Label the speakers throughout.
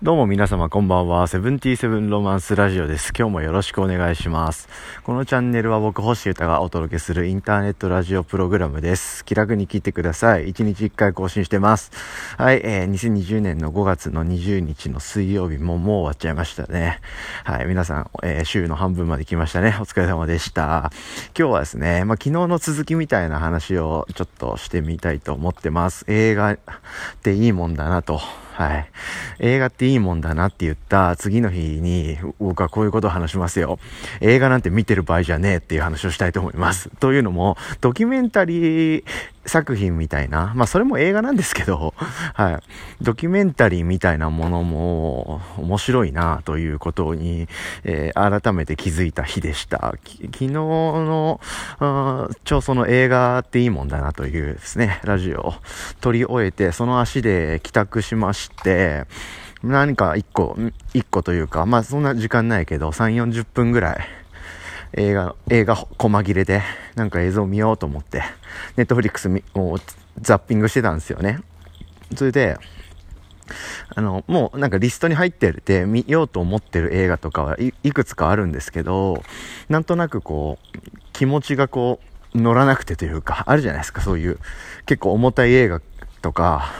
Speaker 1: どうも皆様こんばんは。セブンティーセブンロマンスラジオです。今日もよろしくお願いします。このチャンネルは僕、星歌がお届けするインターネットラジオプログラムです。気楽に聞いてください。1日1回更新してます。はい、えー、2020年の5月の20日の水曜日ももう終わっちゃいましたね。はい、皆さん、えー、週の半分まで来ましたね。お疲れ様でした。今日はですね、まあ、昨日の続きみたいな話をちょっとしてみたいと思ってます。映画っていいもんだなと。はい。映画っていいもんだなって言った次の日に僕はこういうことを話しますよ。映画なんて見てる場合じゃねえっていう話をしたいと思います。というのも、ドキュメンタリー作品みたいな、まあそれも映画なんですけど、はい。ドキュメンタリーみたいなものも面白いなということに、えー改めて気づいた日でした。昨日の、あーちょ、その映画っていいもんだなというですね、ラジオを撮り終えて、その足で帰宅しまして、何か一個、一個というか、まあそんな時間ないけど、3、40分ぐらい、映画、映画細切れで、なんか映像見ようと思って、ネットフリックスをザッピングしてたんですよね。それで、あの、もうなんかリストに入ってて見ようと思ってる映画とかはいいくつかあるんですけど、なんとなくこう、気持ちがこう、乗らなくてというか、あるじゃないですか、そういう、結構重たい映画とか、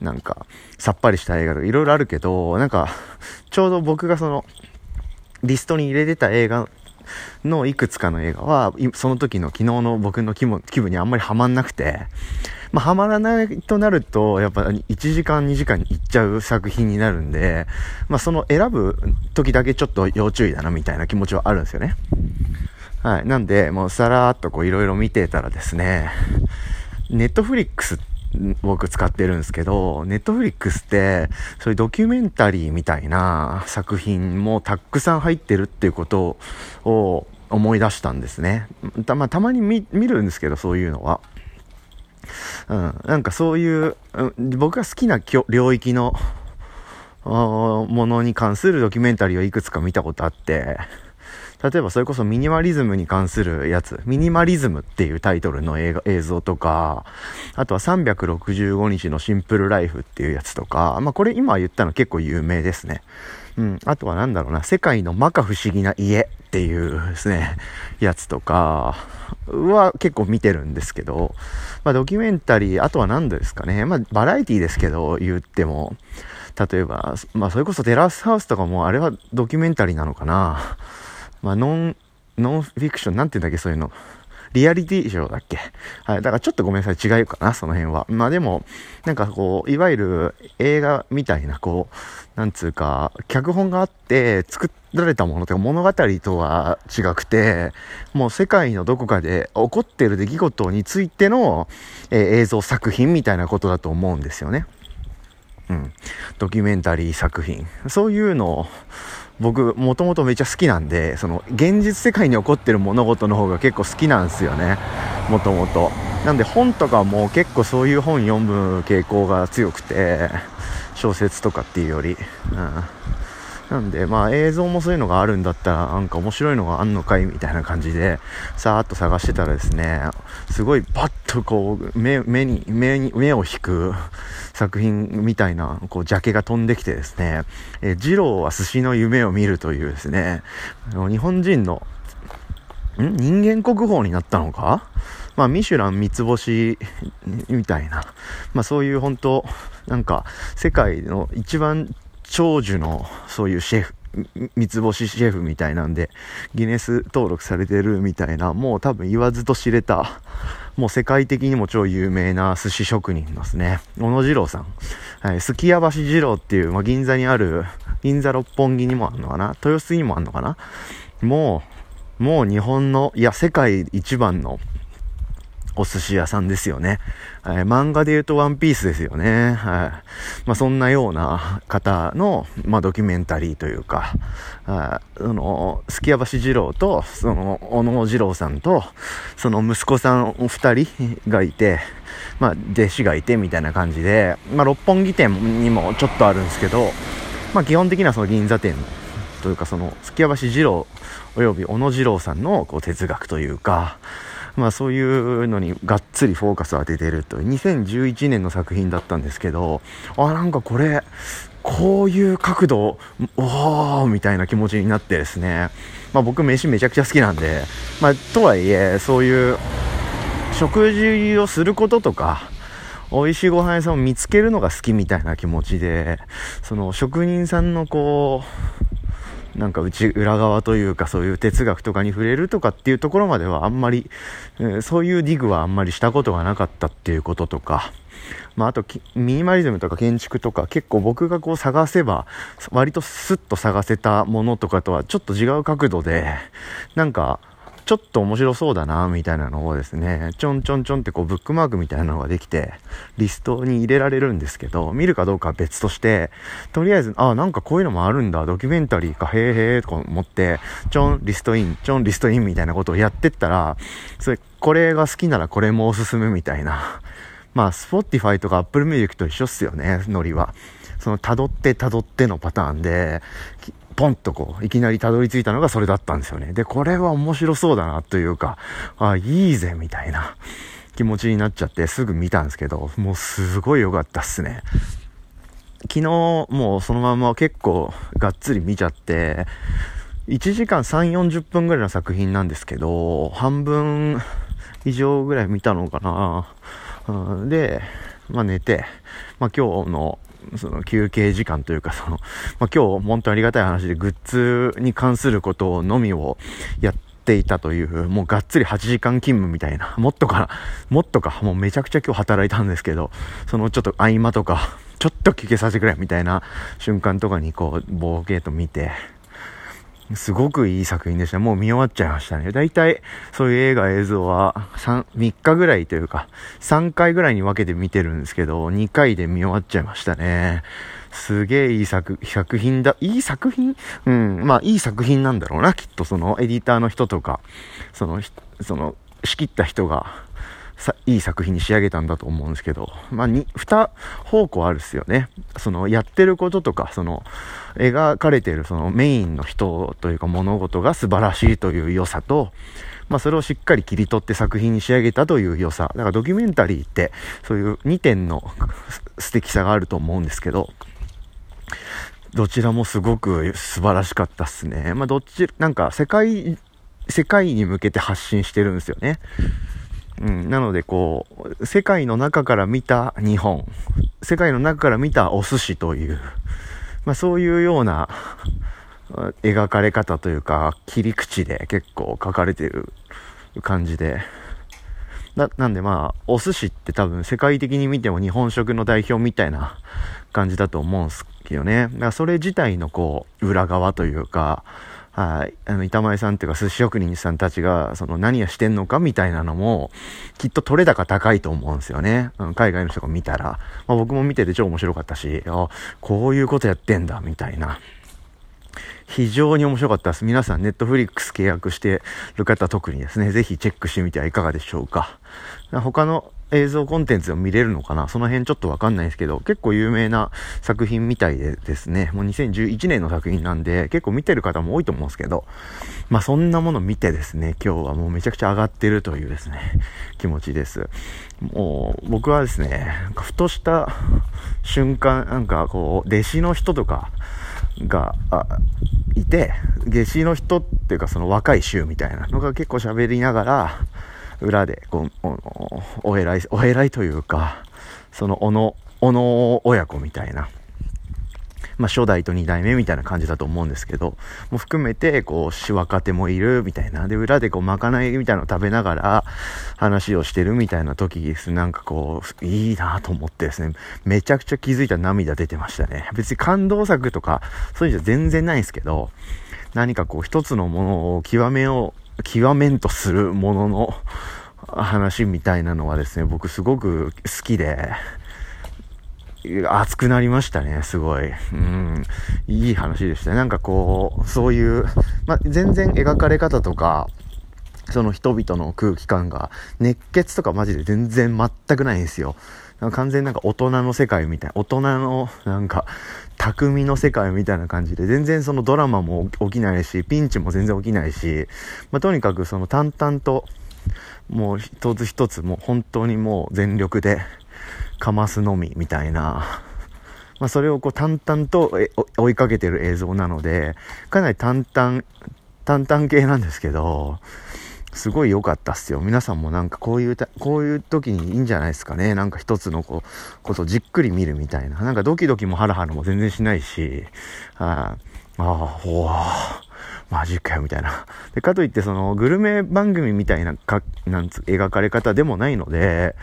Speaker 1: なんか、さっぱりした映画とかいろいろあるけど、なんか、ちょうど僕がその、リストに入れてた映画のいくつかの映画は、その時の昨日の僕の気分気分にあんまりハマんなくて、まあ、ハマらないとなると、やっぱ1時間2時間に行っちゃう作品になるんで、まあ、その選ぶ時だけちょっと要注意だなみたいな気持ちはあるんですよね。はい。なんで、もうさらーっとこういろいろ見てたらですね、ネットフリックス僕使ってるんですけど、ネットフリックスって、そういうドキュメンタリーみたいな作品もたくさん入ってるっていうことを思い出したんですね。た,、まあ、たまに見るんですけど、そういうのは。うん、なんかそういう、僕が好きな領域のものに関するドキュメンタリーをいくつか見たことあって、例えばそれこそミニマリズムに関するやつ、ミニマリズムっていうタイトルの映画映像とか、あとは365日のシンプルライフっていうやつとか、まあこれ今言ったの結構有名ですね。うん。あとはなんだろうな、世界の摩訶不思議な家っていうですね、やつとかは結構見てるんですけど、まあドキュメンタリー、あとは何ですかね、まあバラエティですけど言っても、例えば、まあそれこそテラスハウスとかもあれはドキュメンタリーなのかな。まあノン、ノンフィクション、なんて言うんだっけ、そういうの。リアリティショーだっけはい。だからちょっとごめんなさい。違うかな、その辺は。まあでも、なんかこう、いわゆる映画みたいな、こう、なんつうか、脚本があって作られたものというか物語とは違くて、もう世界のどこかで起こっている出来事についての、えー映像作品みたいなことだと思うんですよね。うん。ドキュメンタリー作品。そういうのを、僕、もともとめっちゃ好きなんで、その、現実世界に起こってる物事の方が結構好きなんですよね。もともと。なんで本とかも結構そういう本読む傾向が強くて、小説とかっていうより。うん。なんで、まあ映像もそういうのがあるんだったら、なんか面白いのがあんのかいみたいな感じで、さーっと探してたらですね、すごいパッとこう、目、目に、目に、目を引く 作品みたいな、こう、ジャケが飛んできてですね、えー、二郎は寿司の夢を見るというですね、あの日本人の、ん？人間国宝になったのか？まあ、ミシュラン三つ星みたいな、まあそういう本当なんか、世界の一番長寿の、そういうシェフ、三つ星シェフみたいなんで、ギネス登録されてるみたいな、もう多分言わずと知れた、もう世界的にも超有名な寿司職人ですね。小野次郎さん。はい、すき家橋二郎っていう、まあ、銀座にある、銀座六本木にもあるのかな？豊洲にもあるのかな？もう、もう日本の、いや、世界一番の、お寿司屋さんですよね。はい、漫画で言うとワンピースですよね。はい。まあそんなような方の、まあドキュメンタリーというか、はい、その、すき家橋二郎と、その、小野二郎さんと、その息子さん二人がいて、まあ弟子がいてみたいな感じで、まあ六本木店にもちょっとあるんですけど、まあ基本的にはその銀座店というかその、すき家橋二郎および小野二郎さんのこう哲学というか、まあそういうのにがっつりフォーカスを当ててるという。2011年の作品だったんですけど、あ、なんかこれ、こういう角度、おーみたいな気持ちになってですね、まあ僕飯めちゃくちゃ好きなんで、まあとはいえ、そういう食事をすることとか、美味しいご飯屋さんを見つけるのが好きみたいな気持ちで、その職人さんのこう、なんか内裏側というかそういう哲学とかに触れるとかっていうところまではあんまり、えー、そういうディグはあんまりしたことがなかったっていうこととか、まあ、あとミニマリズムとか建築とか結構僕がこう探せば割とスッと探せたものとかとはちょっと違う角度でなんかちょっと面白そうだな、みたいなのをですね、ちょんちょんちょんってこうブックマークみたいなのができて、リストに入れられるんですけど、見るかどうかは別として、とりあえず、あ、なんかこういうのもあるんだ、ドキュメンタリーか、へーへーとか思って、ちょんリストイン、ちょんリストインみたいなことをやってったら、それ、これが好きならこれもおすすめみたいな。まあ、Spotify とか Apple Music と一緒っすよね、ノリは。その、辿って辿ってのパターンで、ポンとこう、いきなりたどり着いたのがそれだったんですよね。で、これは面白そうだなというか、あ、いいぜ、みたいな気持ちになっちゃってすぐ見たんですけど、もうすごい良かったっすね。昨日もうそのまま結構がっつり見ちゃって、1時間3、40分ぐらいの作品なんですけど、半分以上ぐらい見たのかな。うん、で、まあ寝て、まあ今日のその休憩時間というか、その、まあ、今日本当にありがたい話でグッズに関することのみをやっていたという、もうがっつり8時間勤務みたいな、もっとか、もっとか、もうめちゃくちゃ今日働いたんですけど、そのちょっと合間とか、ちょっと休憩させてくれみたいな瞬間とかにこう、ボーケーと見て、すごくいい作品でした。もう見終わっちゃいましたね。大体、そういう映画、映像は3、3日ぐらいというか、3回ぐらいに分けて見てるんですけど、2回で見終わっちゃいましたね。すげえいい作、作品だ。いい作品？うん。まあ、いい作品なんだろうな。きっとそのエディターの人とか、その、その、仕切った人が、さ、いい作品に仕上げたんだと思うんですけど、まあ、に、二方向あるっすよね。その、やってることとか、その、描かれてるそのメインの人というか物事が素晴らしいという良さと、まあ、それをしっかり切り取って作品に仕上げたという良さ。だからドキュメンタリーって、そういう2点の素敵さがあると思うんですけど、どちらもすごく素晴らしかったっすね。まあ、どっち、なんか世界、世界に向けて発信してるんですよね。うん、なのでこう、世界の中から見た日本、世界の中から見たお寿司という、まあそういうような 描かれ方というか、切り口で結構書かれてる感じで、な、なんでまあ、お寿司って多分世界的に見ても日本食の代表みたいな感じだと思うんすけどね。だからそれ自体のこう、裏側というか、はい。あの、板前さんっていうか寿司職人さんたちが、その何をしてんのかみたいなのも、きっと取れ高高いと思うんですよね。うん、海外の人が見たら。まあ、僕も見てて超面白かったし、あ、こういうことやってんだ、みたいな。非常に面白かったです。皆さん、ネットフリックス契約してる方特にですね、ぜひチェックしてみてはいかがでしょうか。他の映像コンテンツを見れるのかな？その辺ちょっとわかんないですけど、結構有名な作品みたいでですね、もう2011年の作品なんで、結構見てる方も多いと思うんですけど、まあそんなもの見てですね、今日はもうめちゃくちゃ上がってるというですね、気持ちです。もう、僕はですね、ふとした瞬間、なんかこう、弟子の人とかが、いて、夏至の人っていうかその若い衆みたいなのが結構喋りながら、裏で、こう、お、偉い、お偉いというか、その、おの、おの親子みたいな、まあ、初代と二代目みたいな感じだと思うんですけど、も含めて、こう、し若手もいるみたいな。で、裏でこう、まかないみたいなのを食べながら話をしてるみたいな時です。なんかこう、いいなと思ってですね、めちゃくちゃ気づいた涙出てましたね。別に感動作とか、そういうの全然ないんですけど、何かこう、一つのものを極めよう、極めんとするものの話みたいなのはですね、僕すごく好きで、熱くなりましたね、すごい。うん。いい話でしたね。なんかこう、そういう、ま全然描かれ方とか、その人々の空気感が、熱血とかマジで全然全くないんですよ。完全なんか大人の世界みたいな、大人のなんか匠の世界みたいな感じで、全然そのドラマも起きないし、ピンチも全然起きないし、ま、とにかくその淡々と、もう一つ一つもう本当にもう全力でかますのみみたいな、まあ、それをこう淡々と追いかけてる映像なので、かなり淡々、淡々系なんですけど、すごい良かったっすよ。皆さんもなんかこういう、こういう時にいいんじゃないですかね。なんか一つのこう、ことをじっくり見るみたいな。なんかドキドキもハラハラも全然しないし、ああ、ほわマジかよ、みたいな。で、かといってその、グルメ番組みたいなか、なんつ、描かれ方でもないので、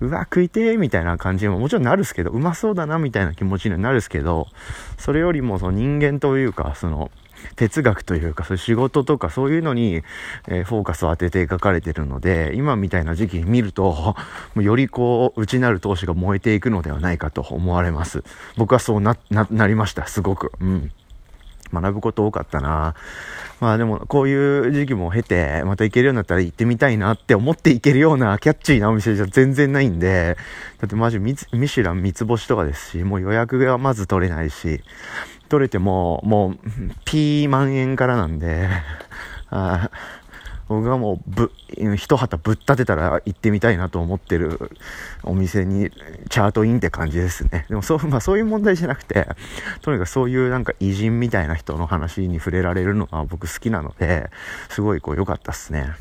Speaker 1: うわ、食いてーみたいな感じにももちろんなるっすけど、うまそうだな、みたいな気持ちにはなるっすけど、それよりもその人間というか、その、哲学というか、そういう仕事とかそういうのに、えー、フォーカスを当てて描かれてるので、今みたいな時期に見ると、もうよりこう、内なる闘志が燃えていくのではないかと思われます。僕はそうな、な、なりました、すごく。うん。学ぶこと多かったな。まあでも、こういう時期も経て、また行けるようになったら行ってみたいなって思って行けるようなキャッチーなお店じゃ全然ないんで、だってマジミシュラン三つ星とかですし、もう予約がまず取れないし、取れても、もう、ピー万円からなんで、あ僕はもうぶ、一旗ぶっ立てたら行ってみたいなと思ってるお店にチャートインって感じですね。でもそう、まあそういう問題じゃなくて、とにかくそういうなんか偉人みたいな人の話に触れられるのは僕好きなので、すごいこう良かったっすね。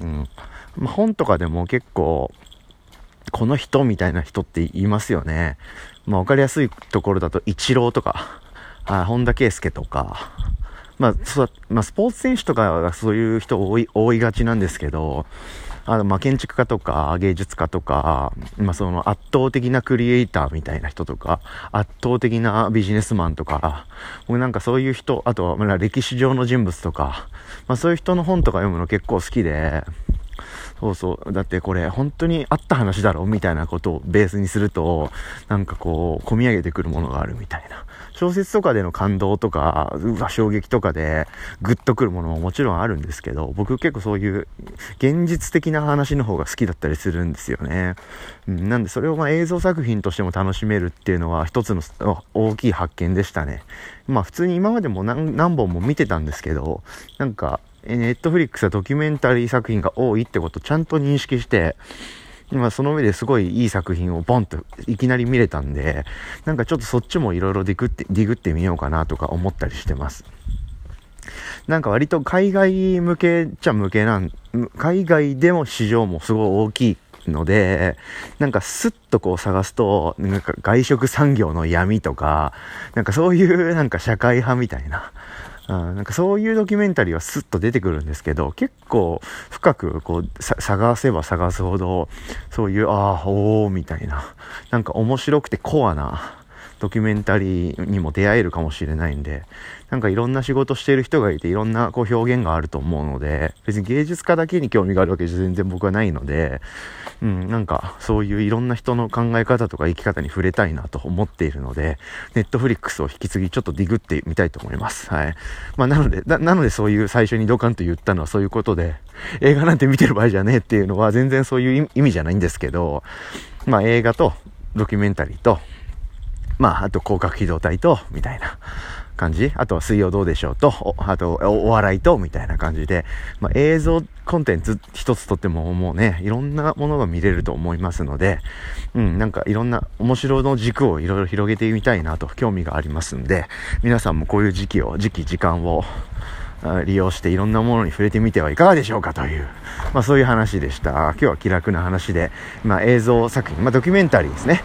Speaker 1: うん。まあ本とかでも結構、この人みたいな人って言いますよね。まあわかりやすいところだと、イチローとか、あ本田圭佑とか、まあ、そう、まあ、スポーツ選手とかがそういう人多い、多いがちなんですけど、あの、まあ、建築家とか芸術家とか、まあ、その圧倒的なクリエイターみたいな人とか、圧倒的なビジネスマンとか、僕なんかそういう人、あとは、まあ、歴史上の人物とか、まあ、そういう人の本とか読むの結構好きで、そうそう。だってこれ本当にあった話だろみたいなことをベースにすると、なんかこう、込み上げてくるものがあるみたいな。小説とかでの感動とか、うわ、衝撃とかでグッとくるものももちろんあるんですけど、僕結構そういう現実的な話の方が好きだったりするんですよね。なんでそれをまあ映像作品としても楽しめるっていうのは一つの大きい発見でしたね。まあ普通に今までも何何本も見てたんですけど、なんかネットフリックスはドキュメンタリー作品が多いってことをちゃんと認識して、今その上ですごいいい作品をボンといきなり見れたんで、なんかちょっとそっちもいろいろディグって、ディグってみようかなとか思ったりしてます。なんか割と海外向けっちゃ向けなん、海外でも市場もすごい大きいので、なんかスッとこう探すと、なんか外食産業の闇とか、なんかそういうなんか社会派みたいな、うん、なんかそういうドキュメンタリーはスッと出てくるんですけど、結構深くこう探せば探すほど、そういう、ああ、おーみたいな、なんか面白くてコアなドキュメンタリーにも出会えるかもしれないんで、なんかいろんな仕事してる人がいていろんなこう表現があると思うので、別に芸術家だけに興味があるわけじゃ全然僕はないので、うん、なんかそういういろんな人の考え方とか生き方に触れたいなと思っているので、ネットフリックスを引き継ぎちょっとディグってみたいと思います。はい。まあなので、なのでそういう最初にドカンと言ったのはそういうことで、映画なんて見てる場合じゃねえっていうのは全然そういう意味じゃないんですけど、まあ映画とドキュメンタリーと、まあ、あと広角機動隊と、みたいな感じ。あとは水曜どうでしょうと、あとお笑いと、みたいな感じで、まあ、映像コンテンツ一つとってももうね、いろんなものが見れると思いますので、うん、なんかいろんな面白の軸をいろいろ広げてみたいなと興味がありますんで、皆さんもこういう時期を、時期、時間を、利用していろんなものに触れてみてはいかがでしょうかという、まあそういう話でした。今日は気楽な話で、まあ映像作品、まあドキュメンタリーですね。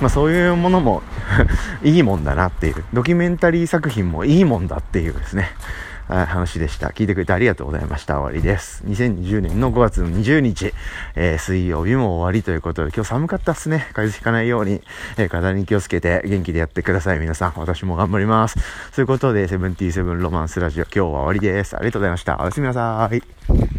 Speaker 1: まあそういうものも いいもんだなっていう、ドキュメンタリー作品もいいもんだっていうですね。話でした。聞いてくれてありがとうございました。終わりです。2020年の5月の20日、えー、水曜日も終わりということで、今日寒かったっすね。風邪ひかないように、えー、体に気をつけて元気でやってください。皆さん、私も頑張ります。ということで、セブンティーセブンロマンスラジオ、今日は終わりです。ありがとうございました。おやすみなさい。